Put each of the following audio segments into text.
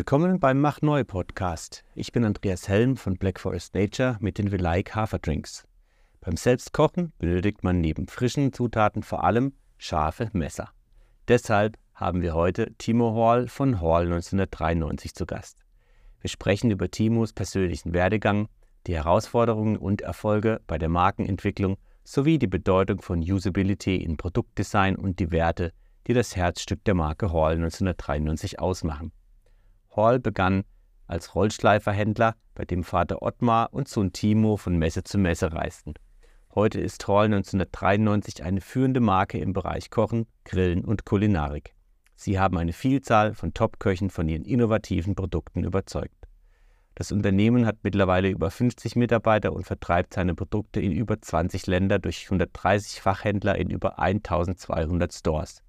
Willkommen beim Mach Neu Podcast. Ich bin Andreas Helm von Black Forest Nature mit den Velike Haferdrinks. Beim Selbstkochen benötigt man neben frischen Zutaten vor allem scharfe Messer. Deshalb haben wir heute Timo Hall von Hall 1993 zu Gast. Wir sprechen über Timos persönlichen Werdegang, die Herausforderungen und Erfolge bei der Markenentwicklung sowie die Bedeutung von Usability in Produktdesign und die Werte, die das Herzstück der Marke Hall 1993 ausmachen. Hall begann als Rollschleiferhändler, bei dem Vater Ottmar und Sohn Timo von Messe zu Messe reisten. Heute ist Hall 1993 eine führende Marke im Bereich Kochen, Grillen und Kulinarik. Sie haben eine Vielzahl von Top-Köchen von ihren innovativen Produkten überzeugt. Das Unternehmen hat mittlerweile über 50 Mitarbeiter und vertreibt seine Produkte in über 20 Länder durch 130 Fachhändler in über 1200 Stores.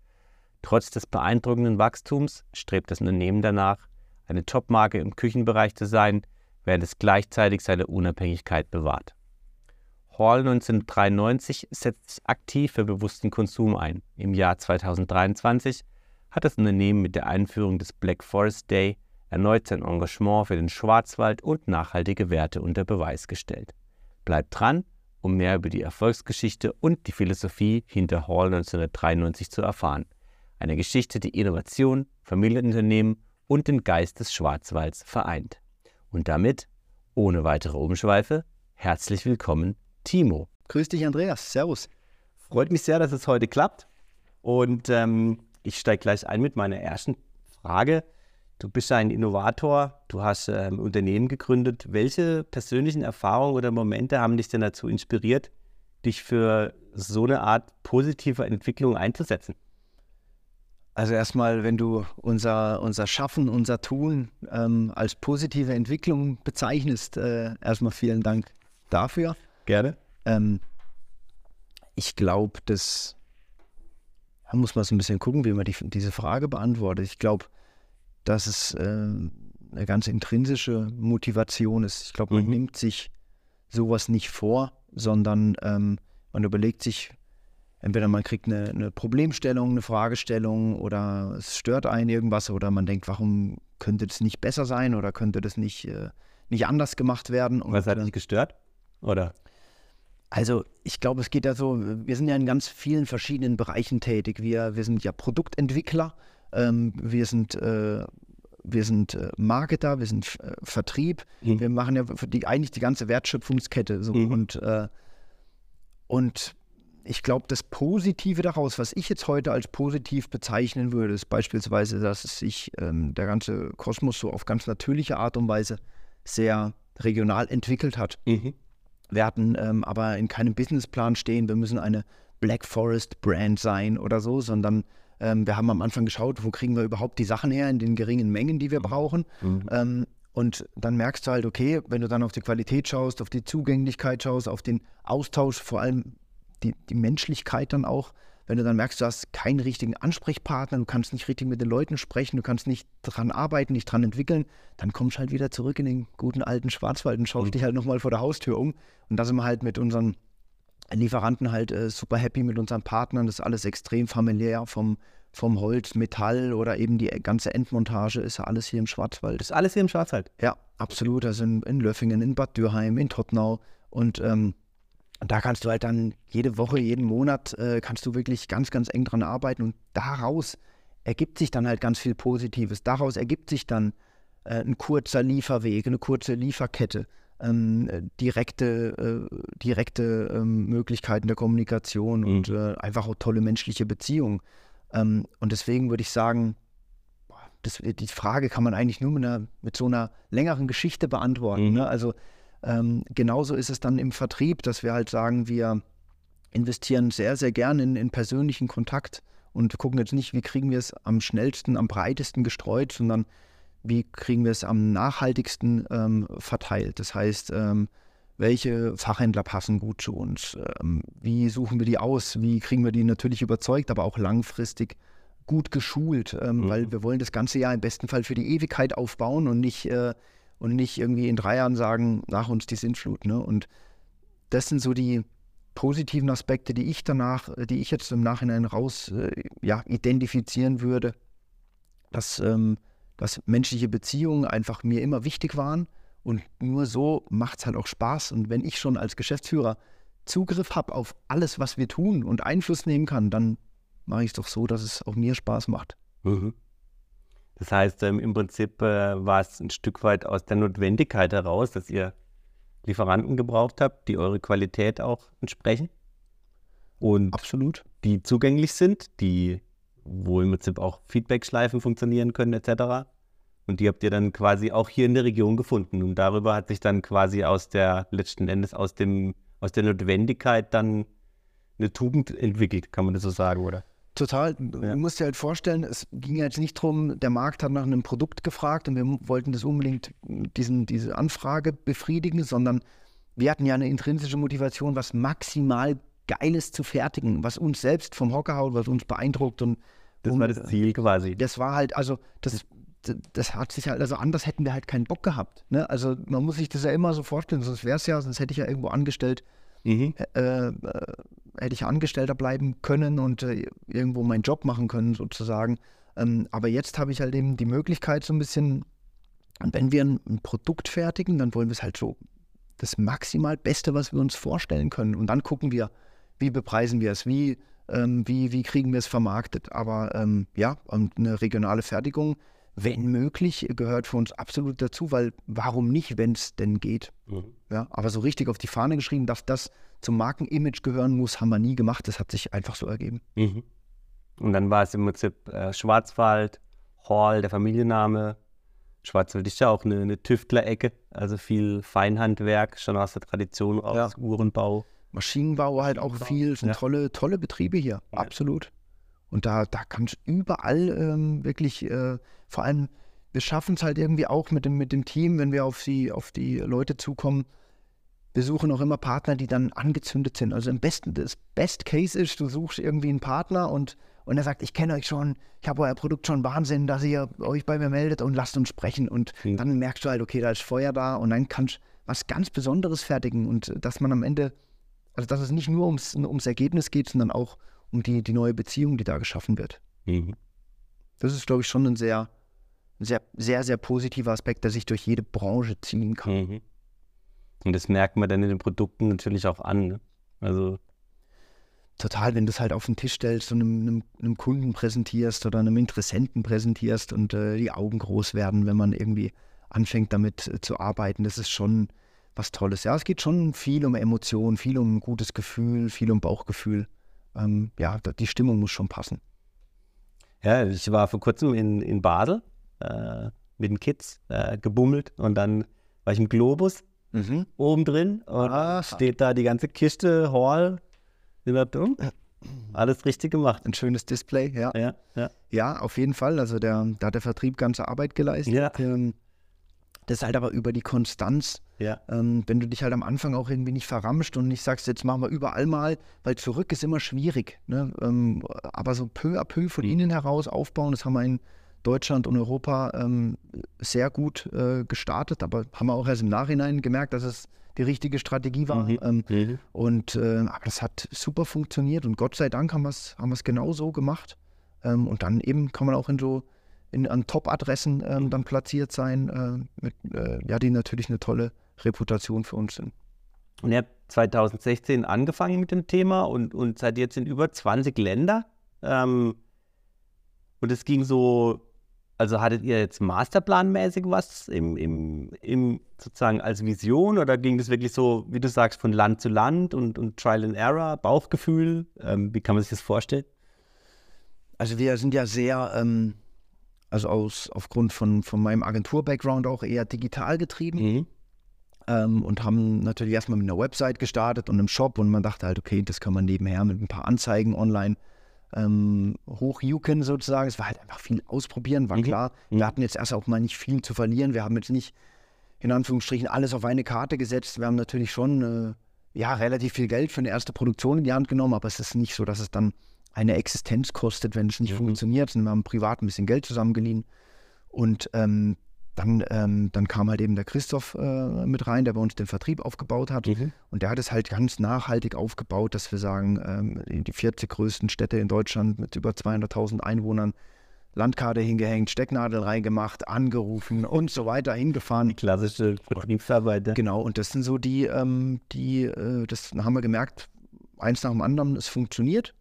Trotz des beeindruckenden Wachstums strebt das Unternehmen danach, eine Topmarke im Küchenbereich zu sein, während es gleichzeitig seine Unabhängigkeit bewahrt. Hall 1993 setzt sich aktiv für bewussten Konsum ein. Im Jahr 2023 hat das Unternehmen mit der Einführung des Black Forest Day erneut sein Engagement für den Schwarzwald und nachhaltige Werte unter Beweis gestellt. Bleibt dran, um mehr über die Erfolgsgeschichte und die Philosophie hinter Hall 1993 zu erfahren. Eine Geschichte, die Innovation, Familienunternehmen und den Geist des Schwarzwalds vereint. Und damit, ohne weitere Umschweife, herzlich willkommen, Timo. Grüß dich, Andreas. Servus. Freut mich sehr, dass es heute klappt. Und ähm, ich steige gleich ein mit meiner ersten Frage. Du bist ein Innovator, du hast ähm, Unternehmen gegründet. Welche persönlichen Erfahrungen oder Momente haben dich denn dazu inspiriert, dich für so eine Art positive Entwicklung einzusetzen? Also erstmal, wenn du unser, unser Schaffen, unser Tun ähm, als positive Entwicklung bezeichnest, äh, erstmal vielen Dank dafür. Gerne. Ähm, ich glaube, das da muss man so ein bisschen gucken, wie man die, diese Frage beantwortet. Ich glaube, dass es äh, eine ganz intrinsische Motivation ist. Ich glaube, man mhm. nimmt sich sowas nicht vor, sondern ähm, man überlegt sich, entweder man kriegt eine, eine, Problemstellung, eine Fragestellung oder es stört einen irgendwas oder man denkt, warum könnte das nicht besser sein oder könnte das nicht, äh, nicht anders gemacht werden. Und, Was hat dich gestört? Oder? Also ich glaube, es geht ja so, wir sind ja in ganz vielen verschiedenen Bereichen tätig. Wir, wir sind ja Produktentwickler, ähm, wir sind, äh, wir sind äh, Marketer, wir sind äh, Vertrieb, mhm. wir machen ja die, eigentlich die ganze Wertschöpfungskette. So. Mhm. Und, äh, und ich glaube, das Positive daraus, was ich jetzt heute als positiv bezeichnen würde, ist beispielsweise, dass sich ähm, der ganze Kosmos so auf ganz natürliche Art und Weise sehr regional entwickelt hat. Mhm. Wir hatten ähm, aber in keinem Businessplan stehen, wir müssen eine Black Forest Brand sein oder so, sondern ähm, wir haben am Anfang geschaut, wo kriegen wir überhaupt die Sachen her in den geringen Mengen, die wir mhm. brauchen. Mhm. Ähm, und dann merkst du halt, okay, wenn du dann auf die Qualität schaust, auf die Zugänglichkeit schaust, auf den Austausch, vor allem die, die Menschlichkeit dann auch, wenn du dann merkst, du hast keinen richtigen Ansprechpartner, du kannst nicht richtig mit den Leuten sprechen, du kannst nicht dran arbeiten, nicht dran entwickeln, dann kommst du halt wieder zurück in den guten alten Schwarzwald und schaust mhm. dich halt nochmal vor der Haustür um. Und da sind wir halt mit unseren Lieferanten halt äh, super happy mit unseren Partnern. Das ist alles extrem familiär vom, vom Holz, Metall oder eben die ganze Endmontage ist ja alles hier im Schwarzwald. Das ist alles hier im Schwarzwald? Ja, absolut. Also in, in Löffingen, in Bad Dürheim, in Tottnau und ähm, und da kannst du halt dann jede Woche, jeden Monat, äh, kannst du wirklich ganz, ganz eng dran arbeiten. Und daraus ergibt sich dann halt ganz viel Positives. Daraus ergibt sich dann äh, ein kurzer Lieferweg, eine kurze Lieferkette, ähm, direkte, äh, direkte ähm, Möglichkeiten der Kommunikation mhm. und äh, einfach auch tolle menschliche Beziehungen. Ähm, und deswegen würde ich sagen, das, die Frage kann man eigentlich nur mit, einer, mit so einer längeren Geschichte beantworten. Mhm. Ne? Also ähm, genauso ist es dann im Vertrieb, dass wir halt sagen, wir investieren sehr, sehr gerne in, in persönlichen Kontakt und gucken jetzt nicht, wie kriegen wir es am schnellsten, am breitesten gestreut, sondern wie kriegen wir es am nachhaltigsten ähm, verteilt. Das heißt, ähm, welche Fachhändler passen gut zu uns? Ähm, wie suchen wir die aus? Wie kriegen wir die natürlich überzeugt, aber auch langfristig gut geschult? Ähm, mhm. Weil wir wollen das ganze Jahr im besten Fall für die Ewigkeit aufbauen und nicht äh, und nicht irgendwie in drei Jahren sagen, nach uns die Sintflut. Ne? Und das sind so die positiven Aspekte, die ich danach, die ich jetzt im Nachhinein raus äh, ja, identifizieren würde, dass, ähm, dass menschliche Beziehungen einfach mir immer wichtig waren. Und nur so macht es halt auch Spaß. Und wenn ich schon als Geschäftsführer Zugriff habe auf alles, was wir tun und Einfluss nehmen kann, dann mache ich es doch so, dass es auch mir Spaß macht. Mhm. Das heißt, ähm, im Prinzip äh, war es ein Stück weit aus der Notwendigkeit heraus, dass ihr Lieferanten gebraucht habt, die eure Qualität auch entsprechen. Und Absolut. die zugänglich sind, die, wo im Prinzip auch Feedback-Schleifen funktionieren können, etc. Und die habt ihr dann quasi auch hier in der Region gefunden. Und darüber hat sich dann quasi aus der, letzten Endes aus dem, aus der Notwendigkeit dann eine Tugend entwickelt, kann man das so sagen, oder? Total. Ja. Du musst dir halt vorstellen, es ging jetzt nicht darum, der Markt hat nach einem Produkt gefragt und wir wollten das unbedingt, diesen, diese Anfrage befriedigen, sondern wir hatten ja eine intrinsische Motivation, was maximal Geiles zu fertigen, was uns selbst vom Hocker haut, was uns beeindruckt. Und, das war das Ziel quasi. Das war halt, also das, das hat sich halt, also anders hätten wir halt keinen Bock gehabt. Ne? Also man muss sich das ja immer so vorstellen, sonst wäre es ja, sonst hätte ich ja irgendwo angestellt, mhm. äh, äh, hätte ich Angestellter bleiben können und äh, irgendwo meinen Job machen können, sozusagen. Ähm, aber jetzt habe ich halt eben die Möglichkeit, so ein bisschen, wenn wir ein, ein Produkt fertigen, dann wollen wir es halt so das maximal Beste, was wir uns vorstellen können. Und dann gucken wir, wie bepreisen wir es, wie, ähm, wie, wie kriegen wir es vermarktet. Aber ähm, ja, und eine regionale Fertigung, wenn möglich, gehört für uns absolut dazu, weil warum nicht, wenn es denn geht. Mhm. Ja, aber so richtig auf die Fahne geschrieben, dass das zum Markenimage gehören muss, haben wir nie gemacht. Das hat sich einfach so ergeben. Mhm. Und dann war es im Prinzip äh, Schwarzwald, Hall, der Familienname. Schwarzwald ist ja auch eine, eine Tüftler-Ecke, also viel Feinhandwerk, schon aus der Tradition, aus ja. Uhrenbau. Maschinenbau halt auch viel, sind ja. tolle, tolle Betriebe hier, ja. absolut. Und da, da kannst du überall ähm, wirklich, äh, vor allem, wir schaffen es halt irgendwie auch mit dem, mit dem Team, wenn wir auf, sie, auf die Leute zukommen, wir suchen auch immer Partner, die dann angezündet sind. Also im besten, das Best Case ist, du suchst irgendwie einen Partner und, und er sagt, ich kenne euch schon, ich habe euer Produkt schon Wahnsinn, dass ihr euch bei mir meldet und lasst uns sprechen. Und mhm. dann merkst du halt, okay, da ist Feuer da und dann kannst du was ganz Besonderes fertigen und dass man am Ende, also dass es nicht nur ums, ums Ergebnis geht, sondern auch um die, die neue Beziehung, die da geschaffen wird. Mhm. Das ist, glaube ich, schon ein sehr, sehr, sehr, sehr positiver Aspekt, der sich durch jede Branche ziehen kann. Mhm. Und das merkt man dann in den Produkten natürlich auch an. Ne? Also total, wenn du es halt auf den Tisch stellst und einem, einem, einem Kunden präsentierst oder einem Interessenten präsentierst und äh, die Augen groß werden, wenn man irgendwie anfängt damit äh, zu arbeiten, das ist schon was Tolles. Ja, es geht schon viel um Emotionen, viel um ein gutes Gefühl, viel um Bauchgefühl. Ähm, ja, die Stimmung muss schon passen. Ja, ich war vor kurzem in, in Basel äh, mit den Kids äh, gebummelt und dann war ich im Globus mhm. oben drin und Aha. steht da die ganze Kiste, Hall, alles richtig gemacht. Ein schönes Display, ja. Ja, ja. ja auf jeden Fall. Also der, da hat der Vertrieb ganze Arbeit geleistet. Ja. Ähm, das ist halt aber über die Konstanz. Ja. Ähm, wenn du dich halt am Anfang auch irgendwie nicht verramscht und nicht sagst, jetzt machen wir überall mal, weil zurück ist immer schwierig. Ne? Ähm, aber so peu à peu von mhm. innen heraus aufbauen, das haben wir in Deutschland und Europa ähm, sehr gut äh, gestartet, aber haben wir auch erst im Nachhinein gemerkt, dass es die richtige Strategie war. Mhm. Ähm, mhm. Und äh, aber das hat super funktioniert und Gott sei Dank haben wir es haben genau so gemacht. Ähm, und dann eben kann man auch in so in, an Top-Adressen ähm, dann platziert sein, äh, mit, äh, ja, die natürlich eine tolle Reputation für uns sind. Und ihr habt 2016 angefangen mit dem Thema und, und seid jetzt in über 20 Länder. Ähm, und es ging so also hattet ihr jetzt masterplanmäßig was im, im, im sozusagen als Vision oder ging das wirklich so, wie du sagst, von Land zu Land und, und Trial and Error, Bauchgefühl? Ähm, wie kann man sich das vorstellen? Also wir sind ja sehr, ähm, also aus, aufgrund von, von meinem Agentur-Background auch eher digital getrieben. Mhm. Ähm, und haben natürlich erstmal mit einer Website gestartet und einem Shop und man dachte halt, okay, das kann man nebenher mit ein paar Anzeigen online ähm, hochjucken sozusagen. Es war halt einfach viel ausprobieren, war mhm. klar. Wir mhm. hatten jetzt erst auch mal nicht viel zu verlieren. Wir haben jetzt nicht in Anführungsstrichen alles auf eine Karte gesetzt. Wir haben natürlich schon äh, ja, relativ viel Geld für eine erste Produktion in die Hand genommen, aber es ist nicht so, dass es dann eine Existenz kostet, wenn es nicht mhm. funktioniert. Wir haben privat ein bisschen Geld zusammengeliehen. Und ähm, dann, ähm, dann kam halt eben der Christoph äh, mit rein, der bei uns den Vertrieb aufgebaut hat. Mhm. Und der hat es halt ganz nachhaltig aufgebaut, dass wir sagen, ähm, die 40 größten Städte in Deutschland mit über 200.000 Einwohnern Landkarte hingehängt, Stecknadel reingemacht, angerufen und so weiter, hingefahren. Die klassische Vertriebsarbeit. Genau, und das sind so die, ähm, die, äh, das haben wir gemerkt, eins nach dem anderen, es funktioniert.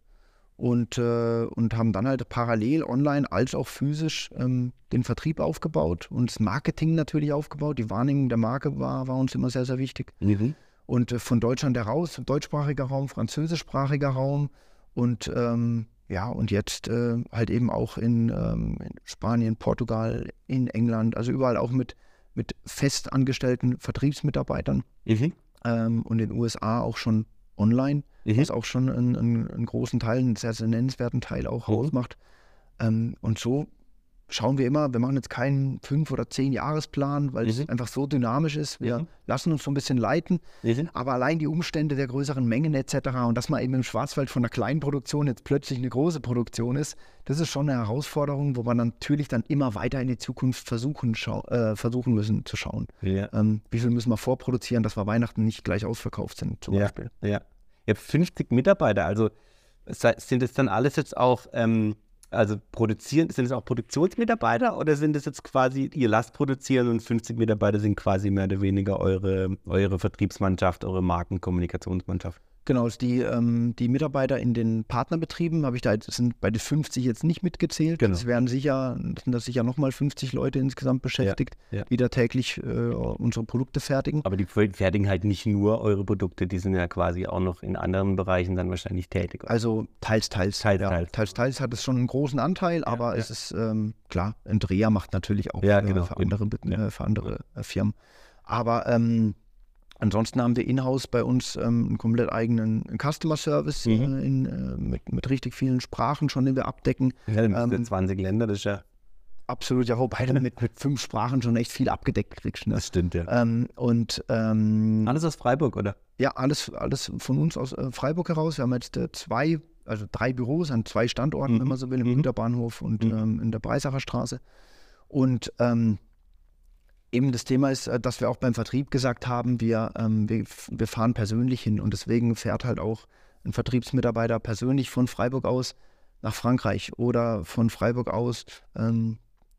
Und, äh, und haben dann halt parallel online als auch physisch ähm, den Vertrieb aufgebaut und das Marketing natürlich aufgebaut. Die Wahrnehmung der Marke war, war uns immer sehr, sehr wichtig. Mhm. Und äh, von Deutschland heraus, deutschsprachiger Raum, französischsprachiger Raum und ähm, ja, und jetzt äh, halt eben auch in, ähm, in Spanien, Portugal, in England, also überall auch mit, mit festangestellten Vertriebsmitarbeitern Mhm. ähm, und in den USA auch schon online, Mhm. was auch schon einen, einen, einen großen Teil, einen sehr, sehr nennenswerten Teil auch Mhm. ausmacht. Ähm, und so schauen wir immer, wir machen jetzt keinen fünf- oder zehn Jahresplan, weil Mhm. es einfach so dynamisch ist. Wir Mhm. lassen uns so ein bisschen leiten, Mhm. aber allein die Umstände der größeren Mengen etc. und dass man eben im Schwarzwald von einer kleinen Produktion jetzt plötzlich eine große Produktion ist, das ist schon eine Herausforderung, wo wir natürlich dann immer weiter in die Zukunft versuchen, äh, versuchen müssen zu schauen. Ja. Ähm, wie viel müssen wir vorproduzieren, dass wir Weihnachten nicht gleich ausverkauft sind, zum Ja. Beispiel. Ja. Ihr habt 50 Mitarbeiter, also sind es dann alles jetzt auch, ähm, also produzieren, sind es auch Produktionsmitarbeiter oder sind es jetzt quasi, ihr lasst produzieren und 50 Mitarbeiter sind quasi mehr oder weniger eure, eure Vertriebsmannschaft, eure Markenkommunikationsmannschaft? Genau, also die, ähm, die Mitarbeiter in den Partnerbetrieben habe ich da, das sind bei den 50 jetzt nicht mitgezählt. Genau. Es werden sicher, sind das sicher nochmal 50 Leute insgesamt beschäftigt, ja. die da täglich äh, unsere Produkte fertigen. Aber die fertigen halt nicht nur eure Produkte, die sind ja quasi auch noch in anderen Bereichen dann wahrscheinlich tätig. Also teils, teils. Teils, ja. teils. teils, teils hat es schon einen großen Anteil, aber es ist ähm, klar, Andrea macht natürlich auch Ja, äh, genau. für andere, Ja. äh, für andere Firmen. Aber ähm, ansonsten haben wir in-house bei uns ähm, einen komplett eigenen Customer Service Mhm. äh, in, äh, mit, mit richtig vielen Sprachen schon, den wir abdecken. ja, dann sind ähm, ja 20 Länder, das ist ja, Absolut, ja, wobei du mit, mit fünf Sprachen schon echt viel abgedeckt kriegst. Ne? das stimmt ja. Ähm, und ähm, Alles aus Freiburg, oder? ja, alles, alles von uns aus äh, Freiburg heraus. Wir haben jetzt äh, zwei, also drei Büros an zwei Standorten, Mhm. wenn man so will, im Mhm. Güterbahnhof und Mhm. ähm, in der Breisacher Straße. Und ähm, eben das Thema ist, äh, dass wir auch beim Vertrieb gesagt haben, wir, ähm, wir, wir fahren persönlich hin und deswegen fährt halt auch ein Vertriebsmitarbeiter persönlich von Freiburg aus nach Frankreich oder von Freiburg aus ähm,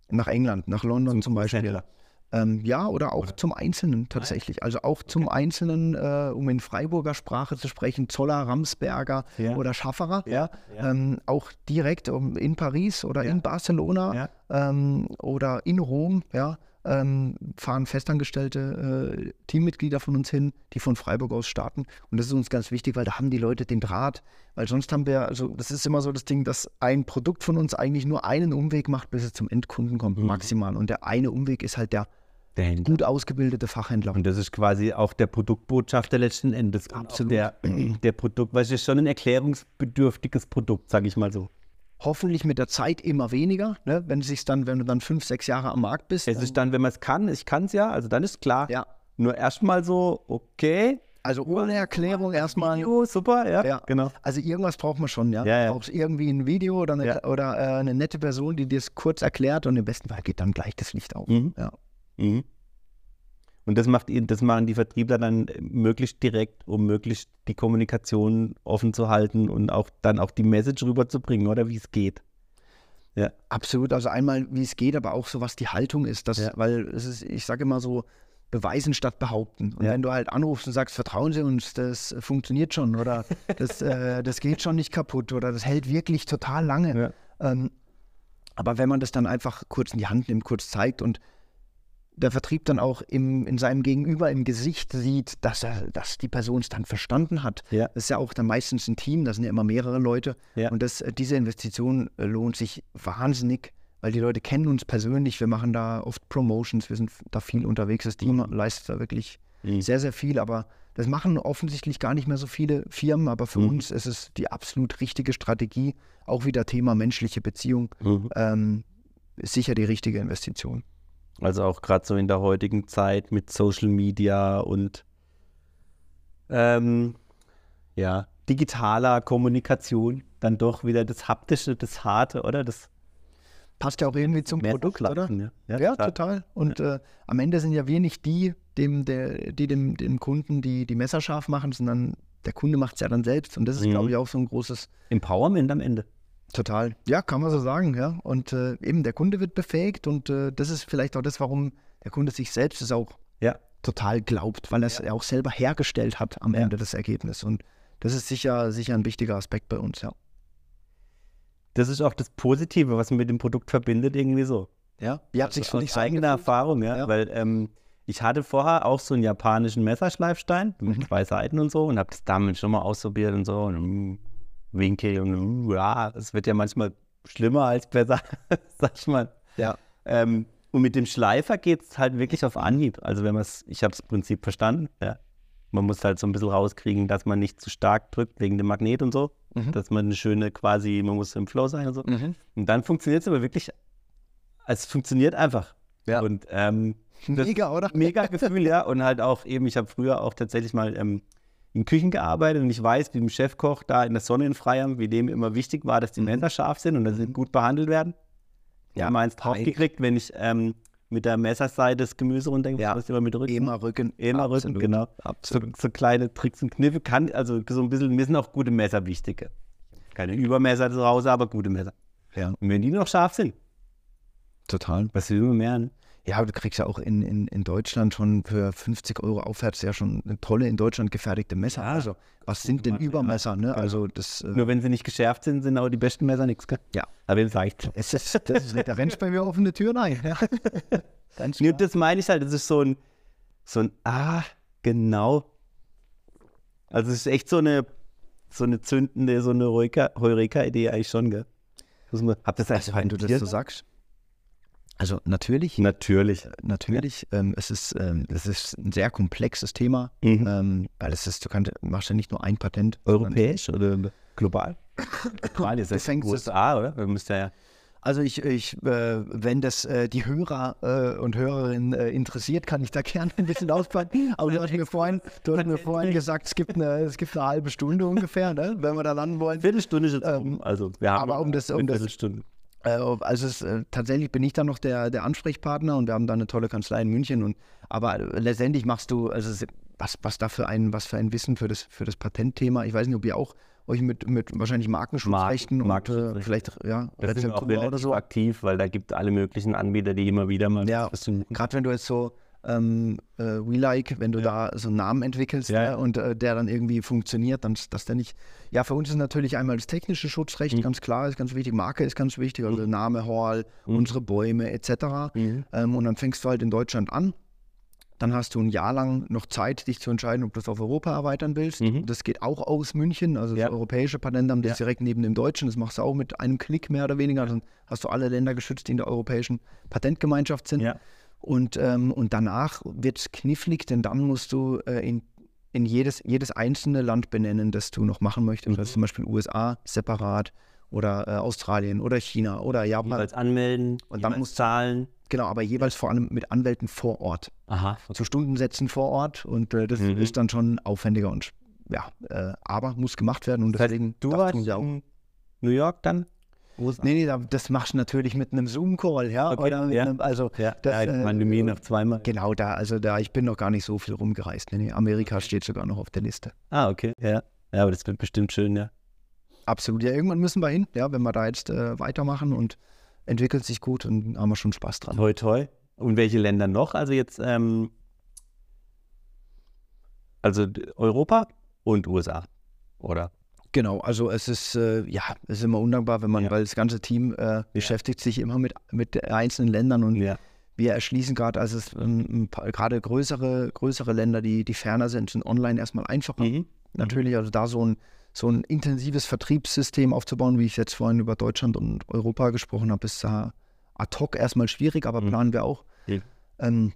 nach England, nach London zum, Beispiel. Großhändler. Ähm, ja, oder auch Oder? zum Einzelnen tatsächlich. Also auch zum Einzelnen, äh, um in Freiburger Sprache zu sprechen, Zoller, Ramsberger Ja. oder Schafferer. Ja, ja. Ähm, auch direkt um, in Paris oder in Barcelona ähm, oder in Rom, ja, ähm, fahren festangestellte äh, Teammitglieder von uns hin, die von Freiburg aus starten. Und das ist uns ganz wichtig, weil da haben die Leute den Draht. Weil sonst haben wir, also das ist immer so das Ding, dass ein Produkt von uns eigentlich nur einen Umweg macht, bis es zum Endkunden kommt, Mhm. maximal. Und der eine Umweg ist halt der gut ausgebildete Fachhändler. Und das ist quasi auch der Produktbotschafter letzten Endes. Auch Absolut. Der, der Produkt, weil es ist schon ein erklärungsbedürftiges Produkt, sage ich mal so. Hoffentlich mit der Zeit immer weniger, ne? wenn sich dann, wenn du dann fünf, sechs Jahre am Markt bist. Es ist dann, wenn man es kann, ich kann es ja, also dann ist klar. ja, Nur erstmal so, okay, also ohne Erklärung erstmal. Video, super, ja, Ja. genau. Also irgendwas braucht man schon, ja. Ja, ja. Du brauchst irgendwie ein Video oder eine, oder, äh, eine nette Person, die dir es kurz erklärt und im besten Fall geht dann gleich das Licht auf. Mhm. Ja. Mhm. Und das macht das machen die Vertriebler dann äh, möglichst direkt, um möglichst die Kommunikation offen zu halten und auch dann auch die Message rüberzubringen, oder wie es geht. Absolut, also einmal, wie es geht, aber auch so, was die Haltung ist. Das, Ja. Weil es ist, ich sage immer so, beweisen statt behaupten. Und Ja. wenn du halt anrufst und sagst, vertrauen Sie uns, das funktioniert schon oder das, äh, das geht schon nicht kaputt oder das hält wirklich total lange. Ähm, aber wenn man das dann einfach kurz in die Hand nimmt, kurz zeigt und der Vertrieb dann auch im, in seinem Gegenüber im Gesicht sieht, dass, er, dass die Person es dann verstanden hat. Ja. Das ist ja auch dann meistens ein Team, da sind ja immer mehrere Leute. Ja. Und das, diese Investition äh, lohnt sich wahnsinnig, weil die Leute kennen uns persönlich. Wir machen da oft Promotions, wir sind da viel unterwegs. Das Team leistet da wirklich Mhm. sehr, sehr viel. Aber das machen offensichtlich gar nicht mehr so viele Firmen. Aber für Mhm. uns ist es die absolut richtige Strategie. Auch wieder Thema menschliche Beziehung. Mhm. Ähm, ist sicher die richtige Investition. Also auch gerade so in der heutigen Zeit mit Social Media und ähm, ja, digitaler Kommunikation dann doch wieder das Haptische, das Harte, oder? Das Passt ja auch irgendwie zum Produkt, oder? Verlassen, Ja, Ja, total. Und Äh, am Ende sind ja wir nicht die, dem, der, die dem, dem Kunden die, die Messer scharf machen, sondern der Kunde macht es ja dann selbst. Und das ist, Mhm. glaube ich, auch so ein großes, Empowerment am Ende. Total. Ja, kann man so sagen, ja. Und äh, eben der Kunde wird befähigt und äh, das ist vielleicht auch das, warum der Kunde sich selbst es auch Ja. total glaubt, weil er es auch selber hergestellt hat am Ja. Ende des Ergebnisses. Und das ist sicher, sicher ein wichtiger Aspekt bei uns, ja. Das ist auch das Positive, was man mit dem Produkt verbindet, irgendwie so. Ja, wie hat sich so eigener? Erfahrung, ja. Ja. Weil ähm, ich hatte vorher auch so einen japanischen Messerschleifstein Mhm. mit zwei Seiten und so und habe das damit schon mal ausprobiert und so. Und mm, Winkel und ja, es wird ja manchmal schlimmer als besser, sag ich mal. Ja. Ähm, und mit dem Schleifer geht es halt wirklich auf Anhieb. Also wenn man es, ich habe das Prinzip verstanden, ja. Man muss halt so ein bisschen rauskriegen, dass man nicht zu stark drückt wegen dem Magnet und so. Mhm. Dass man eine schöne quasi, man muss im Flow sein und so. Mhm. Und dann funktioniert es aber wirklich, es funktioniert einfach. Ja. Und ähm, das Mega, oder? mega Gefühl, ja. Und halt auch eben, ich habe früher auch tatsächlich mal ähm, in Küchen gearbeitet und ich weiß, wie dem Chefkoch da in der Sonne in Freiham, wie dem immer wichtig war, dass die Messer scharf sind und dass sie gut behandelt werden. Ja, mal eins draufgekriegt, wenn ich ähm, mit der Messerseite das Gemüse runtergehe, Ja. muss ich immer mit Rücken. Immer Rücken. Immer Rücken, Absolut. genau. So, Absolut. so kleine Tricks und Kniffe kann, also so ein bisschen, mir sind auch gute Messer wichtig. Keine Übermesser zu Hause, aber gute Messer. Ja, Und wenn die noch scharf sind, total. was will man mehr? Ne? Ja, aber du kriegst ja auch in, in, in Deutschland schon für 50 Euro aufwärts ja schon eine tolle in Deutschland gefertigte Messer. Ja. Also, was sind denn. Übermesser? Ne? Also, das, äh, Nur wenn sie nicht geschärft sind, sind auch die besten Messer nichts. Gell? Ja. Aber wem sag ich? es ist, das ist, da rennst du bei mir offene Türen ein. Ja. Ganz klar. das meine ich halt, das ist so ein, so ein, ah, genau. Also es ist echt so eine, so eine zündende, so eine Heureka- Heureka-Idee eigentlich schon, gell? Muss man, habt ihr das Also, wenn du das so sagst. Also, natürlich, Natürlich. natürlich, ähm, es ist, ähm, das ist ein sehr komplexes Thema, Mhm. ähm, weil es ist, du kannst, machst ja nicht nur ein Patent. Europäisch oder global? Global ist das es- USA, oder? Wir müssen ja, Also ich, ich äh, wenn das äh, die Hörer äh, und Hörerinnen äh, interessiert, kann ich da gerne ein bisschen auspacken. Aber du hast mir vorhin, du hast mir vorhin gesagt, es gibt eine, es gibt eine halbe Stunde ungefähr, ne, wenn wir da landen wollen. Viertelstunde ist jetzt Ähm, rum. Also wir haben aber um das- um das- Viertelstunde. Äh, also es, äh, tatsächlich bin ich dann noch der, der Ansprechpartner und wir haben da eine tolle Kanzlei in München. Und, aber äh, letztendlich machst du, also was, was da für ein, was für ein Wissen für das, für das Patentthema. Ich weiß nicht, ob ihr auch euch mit, mit wahrscheinlich Markenschutzrechten und äh, Markenschutzrechte. vielleicht ja, Da sind wir auch oder so. aktiv, weil da gibt alle möglichen Anbieter, die immer wieder mal Ja. Gerade wenn du jetzt so ähm, äh, We Like, wenn du da so einen Namen entwickelst Ja, ne, ja. und äh, der dann irgendwie funktioniert, dann dass der nicht. Ja, für uns ist natürlich einmal das technische Schutzrecht Mhm. ganz klar, ist ganz wichtig. Marke ist ganz wichtig, also Name, Hall, unsere Bäume etc. Mhm. Ähm, und dann fängst du halt in Deutschland an. Dann hast du ein Jahr lang noch Zeit, dich zu entscheiden, ob du es auf Europa erweitern willst. Mhm. Das geht auch aus München, also Ja. das europäische Patentamt ist direkt neben dem deutschen. Das machst du auch mit einem Klick mehr oder weniger. Dann hast du alle Länder geschützt, die in der europäischen Patentgemeinschaft sind. Ja. Und, ähm, und danach wird es knifflig, denn dann musst du äh, in, in jedes, jedes einzelne Land benennen, das du noch machen möchtest. Mhm. Also zum Beispiel USA separat oder äh, Australien oder China oder Japan. Jeweils anmelden Und dann musst- zahlen. Genau, aber jeweils vor allem mit Anwälten vor Ort. Aha. Zu Stundensätzen vor Ort. Und äh, das Mhm. ist dann schon aufwendiger und ja, äh, aber muss gemacht werden. Und Das heißt, deswegen du warst auch. in New York dann? Nee, nee, da- das machst du natürlich mit einem Zoom-Call, ja. Okay, Oder mit ja. einem, also Ja, das, ja, äh, Pandemie noch zweimal. Genau da, also da, ich bin noch gar nicht so viel rumgereist. Nee, nee, Amerika steht sogar noch auf der Liste. Ah, okay. Ja. ja, aber das wird bestimmt schön, ja. Absolut. Ja, irgendwann müssen wir hin, ja, wenn wir da jetzt äh, weitermachen und entwickelt sich gut und haben wir schon Spaß dran. Toi, toi. Und welche Länder noch? Also jetzt, ähm, also Europa und USA, oder? Genau, also es ist, äh, ja, es ist immer undankbar, wenn man, Ja. weil das ganze Team äh, beschäftigt sich immer mit, mit einzelnen Ländern und wir erschließen gerade, also es ähm, gerade größere, größere Länder, die, die ferner sind, sind online erstmal einfacher. Mhm. Natürlich, also da so ein, so ein intensives Vertriebssystem aufzubauen, wie ich jetzt vorhin über Deutschland und Europa gesprochen habe, ist da ad hoc erstmal schwierig, aber Mhm. planen wir auch. Ja. Ähm,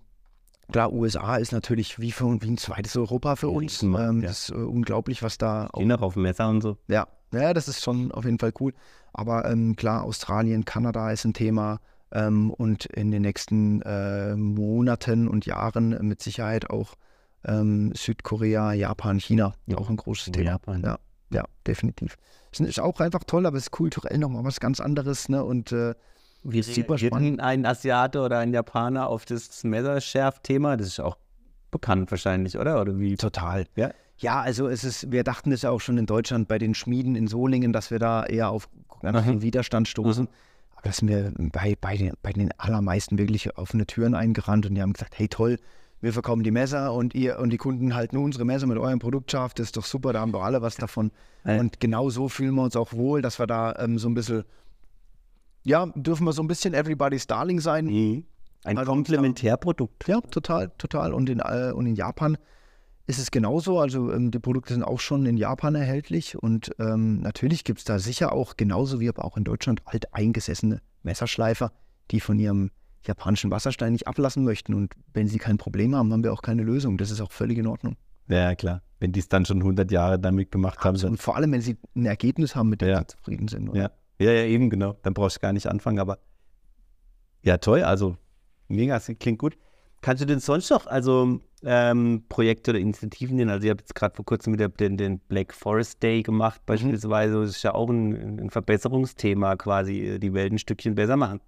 klar, USA ist natürlich wie, für, wie ein zweites Europa für uns. Ähm, ja. Das ist äh, unglaublich, was da Stehen noch auf dem Messer und so. ja, ja, das ist schon auf jeden Fall cool. Aber ähm, klar, Australien, Kanada ist ein Thema ähm, und in den nächsten äh, Monaten und Jahren mit Sicherheit auch ähm, Südkorea, Japan, China. Ja. Auch ein großes Thema. Japan. Ja, ja, definitiv. Es ist auch einfach toll, aber es ist kulturell nochmal was ganz anderes. Ne? Und äh, Wie Super spannend. ein Asiate oder ein Japaner auf das Messerschärf-Thema? Das ist auch bekannt wahrscheinlich, oder? Oder wie? total. Ja. Ja, also es ist, wir dachten es ja auch schon in Deutschland bei den Schmieden in Solingen, dass wir da eher auf ganz Mhm. viel Widerstand stoßen. Aber das sind wir bei, bei, den, bei den allermeisten wirklich offene Türen eingerannt und die haben gesagt, hey toll, wir verkaufen die Messer und ihr und die Kunden halten unsere Messer mit eurem Produkt scharf, das ist doch super, da haben wir alle was davon. Ja. Und genau so fühlen wir uns auch wohl, dass wir da ähm, so ein bisschen, ja, dürfen wir so ein bisschen Everybody's Darling sein. Mhm. Ein Also, Komplementärprodukt. Ja, total, total. Und in, äh, und in Japan ist es genauso. Also ähm, die Produkte sind auch schon in Japan erhältlich. Und ähm, natürlich gibt es da sicher auch, genauso wie aber auch in Deutschland, alteingesessene Messerschleifer, die von ihrem japanischen Wasserstein nicht ablassen möchten. Und wenn sie kein Problem haben, haben wir auch keine Lösung. Das ist auch völlig in Ordnung. Ja, klar. Wenn die es dann schon 100 Jahre damit gemacht haben, Und vor allem, wenn sie ein Ergebnis haben, mit dem Ja. sie zufrieden sind. oder? Ja. Ja, ja, eben, genau. Dann brauchst du gar nicht anfangen, aber ja, toll, also mega, das klingt gut. Kannst du denn sonst noch also ähm, Projekte oder Initiativen nennen? Also ihr habt jetzt gerade vor kurzem wieder den, den Black Forest Day gemacht beispielsweise. Das ist ja auch ein, ein Verbesserungsthema quasi, äh, die Welt ein Stückchen besser machen.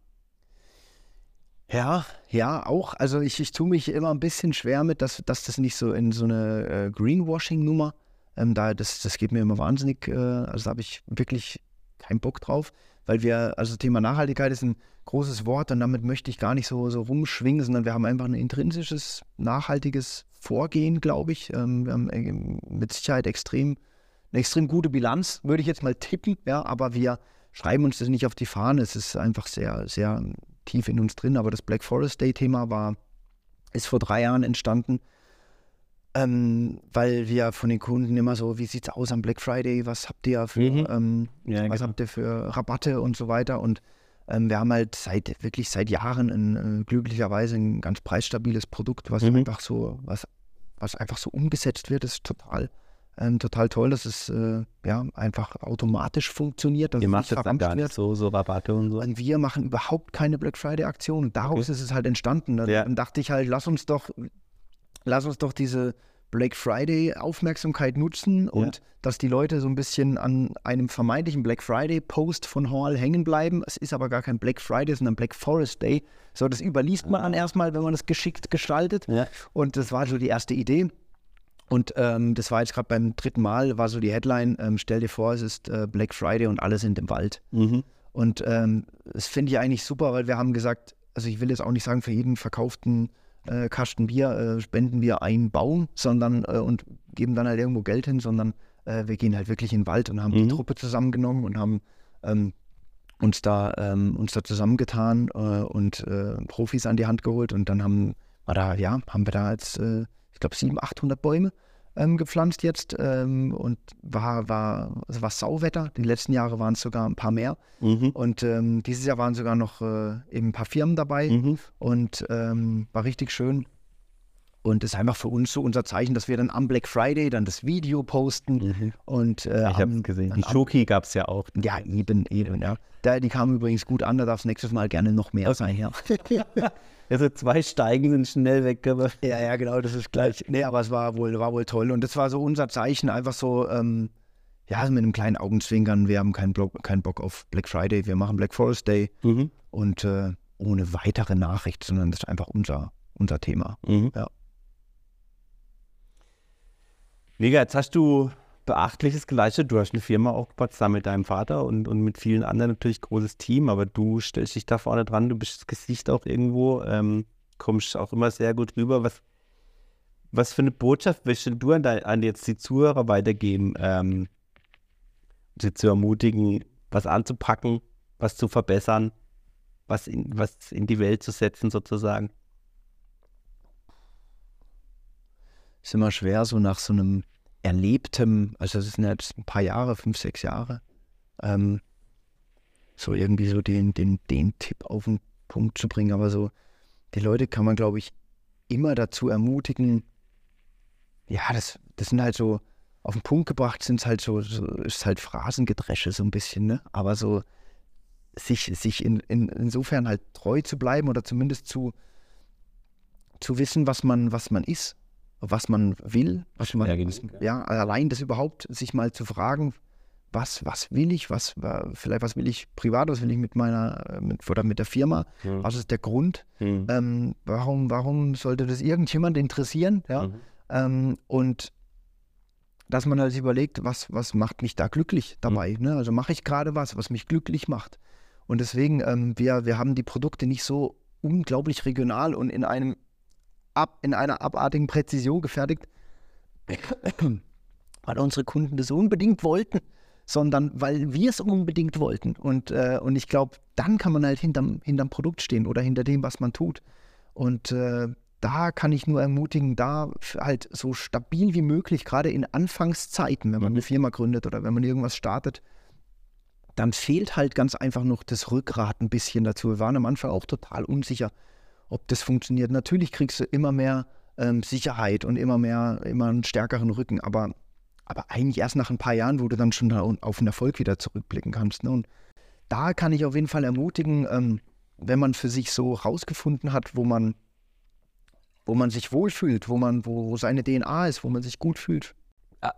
Ja, ja, auch. Also ich, ich tue mich immer ein bisschen schwer mit, dass, dass das nicht so in so eine äh, Greenwashing-Nummer, ähm, da, das, das geht mir immer wahnsinnig, äh, also da habe ich wirklich keinen Bock drauf, weil wir, also Thema Nachhaltigkeit ist ein großes Wort und damit möchte ich gar nicht so, so rumschwingen, sondern wir haben einfach ein intrinsisches, nachhaltiges Vorgehen, glaube ich. Ähm, wir haben äh, mit Sicherheit extrem, eine extrem gute Bilanz, würde ich jetzt mal tippen, ja, aber wir schreiben uns das nicht auf die Fahne. Es ist einfach sehr, sehr tief in uns drin. Aber das Black Forest Day-Thema war, ist vor drei Jahren entstanden, ähm, weil wir von den Kunden immer so, wie sieht's aus am Black Friday? Was habt ihr für, Mhm. ähm, Ja, was habt ihr für Rabatte und so weiter? Und ähm, wir haben halt seit wirklich seit Jahren ein, äh, glücklicherweise ein ganz preisstabiles Produkt, was Mhm. einfach so, was, was einfach so umgesetzt wird, Das ist total, ähm, total toll, dass es äh, ja einfach automatisch funktioniert, dass Ihr macht das dann gar nicht so, so Rabatte und so. Und wir machen überhaupt keine Black Friday Aktion. Daraus ist es halt entstanden. Dann, Ja. dann dachte ich halt, lass uns doch, lass uns doch diese Black Friday Aufmerksamkeit nutzen und dass die Leute so ein bisschen an einem vermeintlichen Black Friday Post von Hall hängen bleiben. Es ist aber gar kein Black Friday, sondern Black Forest Day. So, das überliest man dann erstmal, wenn man das geschickt gestaltet. Ja. Und das war so die erste Idee. Und ähm, das war jetzt gerade beim dritten Mal, war so die Headline, ähm, stell dir vor, es ist äh, Black Friday und alle sind im Wald. Mhm. Und ähm, das finde ich eigentlich super, weil wir haben gesagt, also ich will jetzt auch nicht sagen, für jeden verkauften äh, Kasten Bier äh, spenden wir einen Baum, sondern äh, und geben dann halt irgendwo Geld hin, sondern äh, wir gehen halt wirklich in den Wald und haben Mhm. die Truppe zusammengenommen und haben ähm, uns da ähm, uns da zusammengetan äh, und äh, Profis an die Hand geholt und dann haben wir da ja haben wir da jetzt ich glaube 700, 800 Bäume ähm, gepflanzt jetzt ähm, und war war also war Sauwetter. Die letzten Jahre waren es sogar ein paar mehr. Mhm. Und ähm, dieses Jahr waren sogar noch äh, eben ein paar Firmen dabei Mhm. und ähm, war richtig schön. Und es ist einfach für uns so unser Zeichen, dass wir dann am Black Friday dann das Video posten Mhm. und äh, Ich habe es gesehen. Die Schoki gab es ja auch. ja, eben, eben, ja. Da, die kamen übrigens gut an, da darf es nächstes Mal gerne noch mehr sein, ja. Also zwei Steigen sind schnell weg, aber ja, ja, genau, das ist gleich. Nee, aber es war wohl, war wohl toll. Und das war so unser Zeichen, einfach so, ähm, ja, mit einem kleinen Augenzwinkern, wir haben keinen Bock, keinen Bock auf Black Friday, wir machen Black Forest Day Mhm. und äh, ohne weitere Nachricht, sondern das ist einfach unser, unser Thema. Mhm. Ja. Mega, jetzt hast du Beachtliches geleistet. Du hast eine Firma aufgebaut zusammen mit deinem Vater und, und mit vielen anderen natürlich großes Team, aber du stellst dich da vorne dran, du bist das Gesicht auch irgendwo, ähm, kommst auch immer sehr gut rüber. Was, was für eine Botschaft willst denn du an, dein, an jetzt die Zuhörer weitergeben, ähm, sie zu ermutigen, was anzupacken, was zu verbessern, was in, was in die Welt zu setzen sozusagen? Ist immer schwer, so nach so einem erlebtem, also das sind jetzt ein paar Jahre, fünf, sechs Jahre, ähm, so irgendwie so den, den, den Tipp auf den Punkt zu bringen. Aber so, die Leute kann man, glaube ich, immer dazu ermutigen, ja, das, das sind halt so, auf den Punkt gebracht sind es halt so, so, ist halt Phrasengedresche so ein bisschen, ne? Aber so sich, sich in, in, insofern halt treu zu bleiben oder zumindest zu, zu wissen, was man, was man ist, was man will, was man, Ja, allein das überhaupt, sich mal zu fragen, was, was will ich, was, wa- vielleicht was will ich privat, was will ich mit meiner, äh, mit, oder mit der Firma, Mhm. was ist der Grund, Mhm. ähm, warum, warum sollte das irgendjemand interessieren, ja, Mhm. ähm, und dass man halt überlegt, was, was macht mich da glücklich dabei. Ne? Also mache ich gerade was, was mich glücklich macht. Und deswegen, ähm, wir, wir haben die Produkte nicht so unglaublich regional und in einem ab, in einer abartigen Präzision gefertigt, weil unsere Kunden das unbedingt wollten, sondern weil wir es unbedingt wollten. Und, äh, und ich glaube, dann kann man halt hinterm, hinterm Produkt stehen oder hinter dem, was man tut. Und äh, da kann ich nur ermutigen, da halt so stabil wie möglich, gerade in Anfangszeiten, wenn man eine Firma gründet oder wenn man irgendwas startet, dann fehlt halt ganz einfach noch das Rückgrat ein bisschen dazu. Wir waren am Anfang auch total unsicher, ob das funktioniert. Natürlich kriegst du immer mehr ähm, Sicherheit und immer mehr, immer einen stärkeren Rücken, aber, aber eigentlich erst nach ein paar Jahren, wo du dann schon auf den Erfolg wieder zurückblicken kannst. Ne? Und da kann ich auf jeden Fall ermutigen, ähm, wenn man für sich so rausgefunden hat, wo man wo man sich wohlfühlt, wo man, wo, wo seine DNA ist, wo man sich gut fühlt.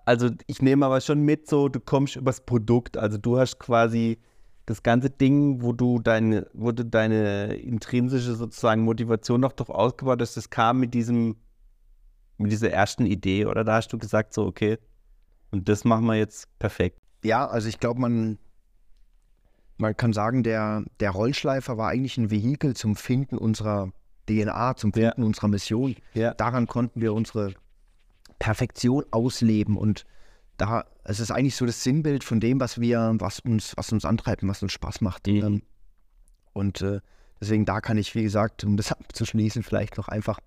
Also ich nehme aber schon mit, so du kommst übers Produkt. Also du hast quasi das ganze Ding, wo du deine, wo du deine intrinsische sozusagen Motivation noch doch ausgebaut hast, das kam mit diesem, mit dieser ersten Idee, oder? Da hast du gesagt, so, okay, und das machen wir jetzt perfekt. Ja, also ich glaube, man, man kann sagen, der, der Rollschleifer war eigentlich ein Vehikel zum Finden unserer DNA, zum Finden ja. unserer Mission. Ja. Daran konnten wir unsere Perfektion ausleben und da, es ist eigentlich so das Sinnbild von dem, was wir, was uns, was uns antreibt, was uns Spaß macht. Mhm. Ähm, und äh, deswegen da kann ich, wie gesagt, um das abzuschließen, vielleicht noch einfach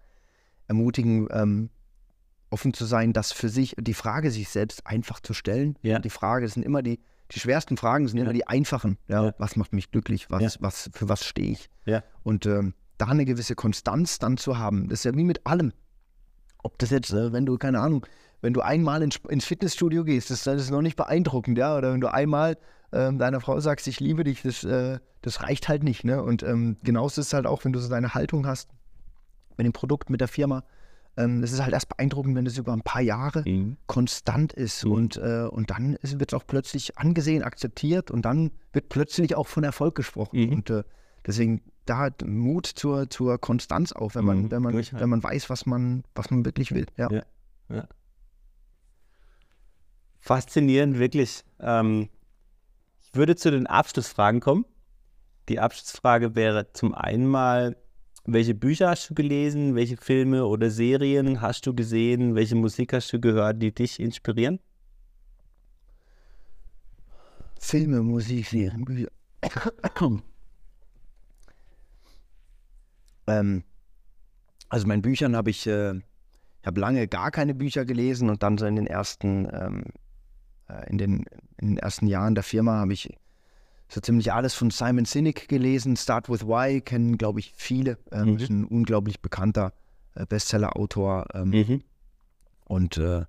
ermutigen, ähm, offen zu sein, das für sich, die Frage sich selbst einfach zu stellen. Ja. Die Frage sind immer die, die schwersten Fragen sind ja. immer die einfachen. Ja, ja. Was macht mich glücklich? Was, was, für was stehe ich? Und ähm, da eine gewisse Konstanz dann zu haben. Das ist ja wie mit allem. Ob das jetzt, äh, wenn du, keine Ahnung, wenn du einmal ins, ins Fitnessstudio gehst, das, das, ist noch nicht beeindruckend, ja. Oder wenn du einmal ähm, deiner Frau sagst, ich liebe dich, das, äh, das reicht halt nicht. Ne? Und ähm, genauso ist es halt auch, wenn du so deine Haltung hast mit dem Produkt, mit der Firma. Ähm, es ist halt erst beeindruckend, wenn es über ein paar Jahre mhm. konstant ist. Mhm. Und, äh, und dann wird es auch plötzlich angesehen, akzeptiert und dann wird plötzlich auch von Erfolg gesprochen. Mhm. Und äh, deswegen da Mut zur, zur Konstanz auch, wenn man, mhm, wenn man, wenn man weiß, was man, was man wirklich will. Ja. ja, ja. Faszinierend, wirklich. Ähm, ich würde zu den Abschlussfragen kommen. Die Abschlussfrage wäre zum einen mal, welche Bücher hast du gelesen, welche Filme oder Serien hast du gesehen, welche Musik hast du gehört, die dich inspirieren? Filme, Musik, Serien, Bücher. Ähm, also meinen Büchern habe ich, äh, ich habe lange gar keine Bücher gelesen und dann so in den ersten, ähm, äh, in, den, in den ersten Jahren der Firma habe ich so ziemlich alles von Simon Sinek gelesen. Start with Why kennen, glaube ich, viele. Ähm, mhm. Ist ein unglaublich bekannter äh, Bestseller-Autor. Ähm, mhm. Und äh,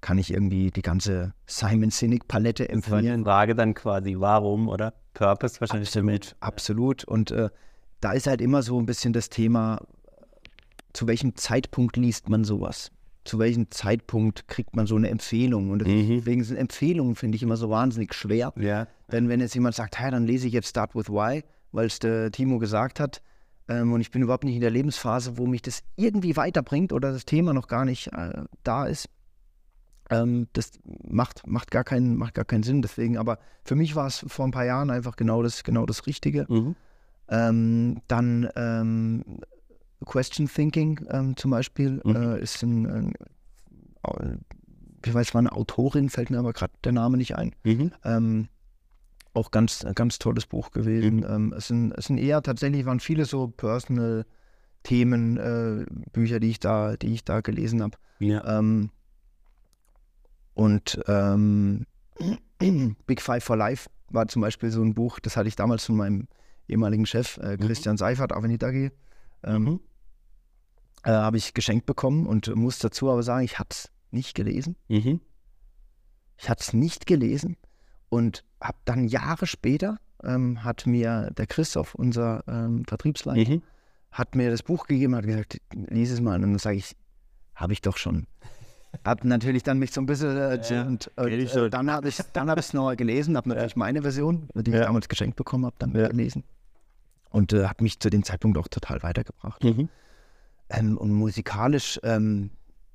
kann ich irgendwie die ganze Simon Sinek-Palette empfehlen. Die Frage dann quasi, warum, oder? Purpose wahrscheinlich absolut, damit. Absolut. Und äh, da ist halt immer so ein bisschen das Thema, zu welchem Zeitpunkt liest man sowas? Zu welchem Zeitpunkt kriegt man so eine Empfehlung? Und mhm. deswegen sind Empfehlungen, finde ich, immer so wahnsinnig schwer. Ja. Denn wenn jetzt jemand sagt, hey, dann lese ich jetzt Start with Why, weil es der Timo gesagt hat, ähm, und ich bin überhaupt nicht in der Lebensphase, wo mich das irgendwie weiterbringt oder das Thema noch gar nicht äh, da ist, ähm, das macht, macht, gar keinen, macht gar keinen Sinn. Deswegen, aber für mich war es vor ein paar Jahren einfach genau das, genau das Richtige. Mhm. Ähm, dann ähm, Question Thinking ähm, zum Beispiel mhm. äh, ist ein, ein, ich weiß, war eine Autorin, fällt mir aber gerade der Name nicht ein. Mhm. Ähm, auch ganz, ganz tolles Buch gewesen. Mhm. Ähm, es, sind, es sind eher tatsächlich waren viele so Personal Themen, äh, Bücher, die ich da, die ich da gelesen habe. Ja. Ähm, und Big Five for Life war zum Beispiel so ein Buch, das hatte ich damals von meinem ehemaligen Chef äh, mhm. Christian. Seifert, Avenidagi, ähm, mhm. äh, habe ich geschenkt bekommen und muss dazu aber sagen, ich habe es nicht gelesen. Mhm. Ich habe es nicht gelesen und habe dann Jahre später, ähm, hat mir der Christoph, unser ähm, Vertriebsleiter, mhm. hat mir das Buch gegeben, hat gesagt, lies es mal. Und dann sage ich, habe ich doch schon. Hab natürlich dann mich so ein bisschen äh, ja, und, äh, dann habe ich dann habe ich es noch gelesen, habe natürlich ja. meine Version, die ich damals geschenkt bekommen habe, dann gelesen und äh, hat mich zu dem Zeitpunkt auch total weitergebracht. Mhm. Ähm, und musikalisch ähm,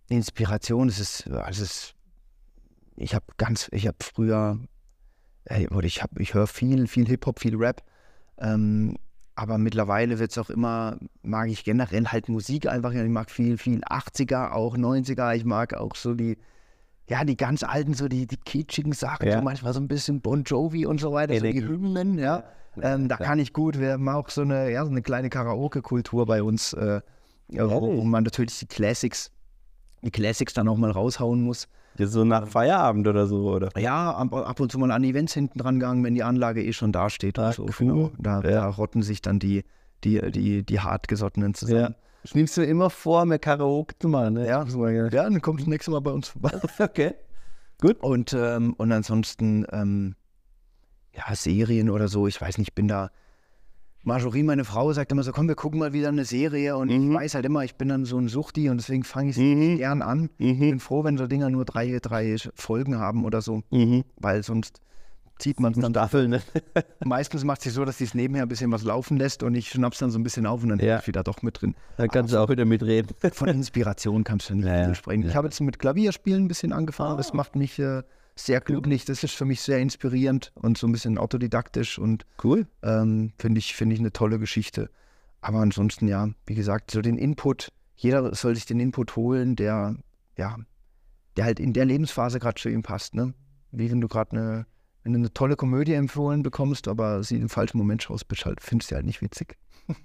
Inspiration, es ist, also es ich habe ganz, ich habe früher, äh, oder ich habe, ich höre viel, viel Hip-Hop, viel Rap. Ähm, aber mittlerweile wird es auch immer, mag ich generell halt Musik einfach. Ich mag viel, viel 80er, auch 90er. Ich mag auch so die, ja, die ganz alten, so die, die kitschigen Sachen, Ja. so manchmal so ein bisschen Bon Jovi und so weiter, so die. Hymnen, ja. Ähm, da kann ich gut, wir haben auch so eine, ja, so eine kleine Karaoke-Kultur bei uns, äh, ja, wo, wo man natürlich die Classics, die Classics dann auch mal raushauen muss. Jetzt so nach Feierabend oder so, oder? Ja, ab, ab und zu mal an Events hinten dran gegangen, wenn die Anlage eh schon da steht Ah, so. cool. Genau. Da, Ja. da rotten sich dann die, die, die, die hartgesottenen zusammen. Das nimmst du immer vor, mehr Karaoke zu machen, ne? Ja, ja, dann kommst du das nächste Mal bei uns vorbei. Okay. Und, ähm, und ansonsten, ähm, ja, Serien oder so, ich weiß nicht, ich bin da. Marjorie, meine Frau, sagt immer so: Komm, wir gucken mal wieder eine Serie. Und Mhm. ich weiß halt immer, ich bin dann so ein Suchti und deswegen fange ich es Mhm. gern an. Ich bin froh, wenn so Dinger nur drei, drei Folgen haben oder so, Mhm. weil sonst zieht man es dann. Staffel, ne? Meistens macht sich so, dass sie es nebenher ein bisschen was laufen lässt und ich schnapp's dann so ein bisschen auf und dann Ja. bin ich wieder doch mit drin. Da kannst du auch wieder mitreden. Von Inspiration kannst du nicht Ja, ja. sprechen. Ich habe jetzt mit Klavierspielen ein bisschen angefangen. Das macht mich äh, sehr glücklich. Das ist für mich sehr inspirierend und so ein bisschen autodidaktisch und Cool. ähm, finde ich, finde ich eine tolle Geschichte. Aber ansonsten, ja, wie gesagt, so den Input, jeder soll sich den Input holen, der, ja, der halt in der Lebensphase gerade zu ihm passt, ne? Wie wenn du gerade eine, wenn du eine tolle Komödie empfohlen bekommst, aber sie im falschen Moment schaust, bist halt, findest du halt nicht witzig.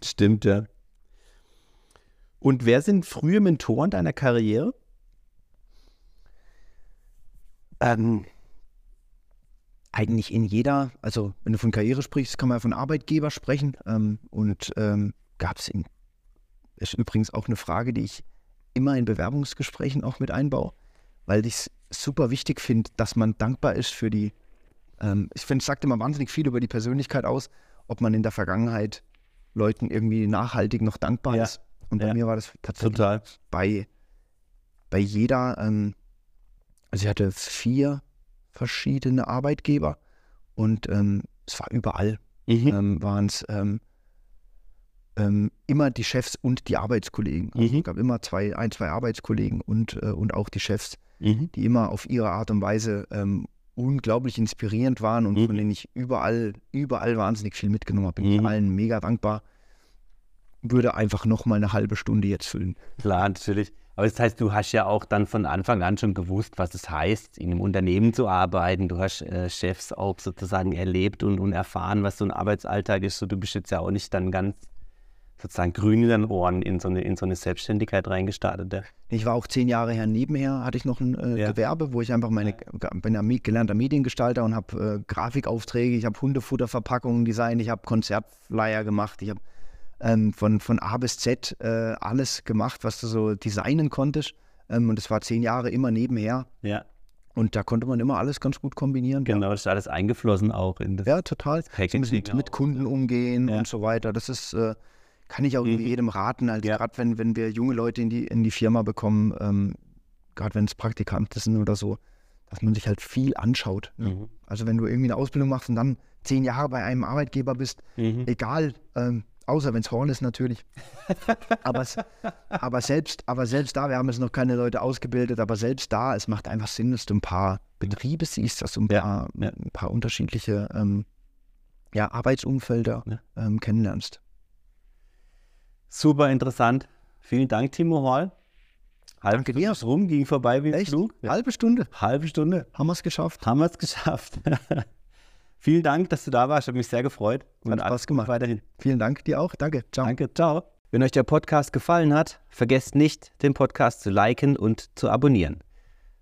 Stimmt, ja. Und wer sind frühe Mentoren deiner Karriere? Ähm, eigentlich in jeder, also wenn du von Karriere sprichst, kann man ja von Arbeitgeber sprechen. Ähm, und ähm, gab es in, ist übrigens auch eine Frage, die ich immer in Bewerbungsgesprächen auch mit einbaue, weil ich es super wichtig finde, dass man dankbar ist für die, ähm, ich finde, es sagt immer wahnsinnig viel über die Persönlichkeit aus, ob man in der Vergangenheit Leuten irgendwie nachhaltig noch dankbar Ja. ist. Und bei Ja. mir war das tatsächlich Total. bei, bei jeder, ähm, also ich hatte vier verschiedene Arbeitgeber und ähm, es war überall, Mhm. ähm, waren es ähm, ähm, immer die Chefs und die Arbeitskollegen. Also Mhm. Es gab immer zwei, ein, zwei Arbeitskollegen und, äh, und auch die Chefs, Mhm. die immer auf ihre Art und Weise ähm, unglaublich inspirierend waren und Mhm. von denen ich überall, überall wahnsinnig viel mitgenommen habe. Bin ich Mhm. allen mega dankbar. Würde einfach noch mal eine halbe Stunde jetzt füllen. Klar, natürlich. Aber das heißt, du hast ja auch dann von Anfang an schon gewusst, was es heißt, in einem Unternehmen zu arbeiten. Du hast äh, Chefs auch sozusagen erlebt und, und erfahren, was so ein Arbeitsalltag ist. So, du bist jetzt ja auch nicht dann ganz sozusagen grün in den Ohren in so eine, in so eine Selbstständigkeit reingestartet. Ja. Ich war auch zehn Jahre her nebenher, hatte ich noch ein äh, Ja. Gewerbe, wo ich einfach meine, bin gelernter Mediengestalter und habe äh, Grafikaufträge, ich habe Hundefutterverpackungen designt, ich habe Konzertflyer gemacht, ich habe ähm, von, von A bis Z äh, alles gemacht, was du so designen konntest. Ähm, und es war zehn Jahre immer nebenher ja, und da konnte man immer alles ganz gut kombinieren. genau. Das ist alles eingeflossen auch in das Ja, total. So mit auch. Kunden umgehen Ja. und so weiter. Das ist, äh, kann ich auch Mhm. jedem raten. Also Ja. gerade wenn, wenn wir junge Leute in die, in die Firma bekommen, ähm, gerade wenn es Praktikanten sind oder so, dass man sich halt viel anschaut. ne? Mhm. Also wenn du irgendwie eine Ausbildung machst und dann zehn Jahre bei einem Arbeitgeber bist, Mhm. egal, ähm, außer wenn es Horn ist natürlich. aber, aber, selbst, aber selbst da, wir haben jetzt noch keine Leute ausgebildet, aber selbst da, es macht einfach Sinn, dass du ein paar Betriebe siehst, dass du ein paar, ja. ein paar unterschiedliche ähm, ja, Arbeitsumfelder Ja. ähm, kennenlernst. Super interessant. Vielen Dank, Timo Hall. Halb Danke dir. rum, ging vorbei wie ein Echt? Flug. Halbe Stunde. Halbe Stunde. Haben wir es geschafft. Haben wir es geschafft. Vielen Dank, dass du da warst. Hat mich sehr gefreut. Hat Und Spaß alles gemacht. Weiterhin. Vielen Dank dir auch. Danke. Ciao. Danke, ciao. Wenn euch der Podcast gefallen hat, vergesst nicht, den Podcast zu liken und zu abonnieren.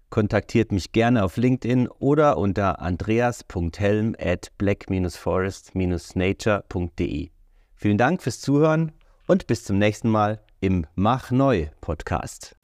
Kontaktiert mich gerne auf LinkedIn oder unter andreas.helm at black-forest-nature.de. Vielen Dank fürs Zuhören und bis zum nächsten Mal im Mach Neu Podcast.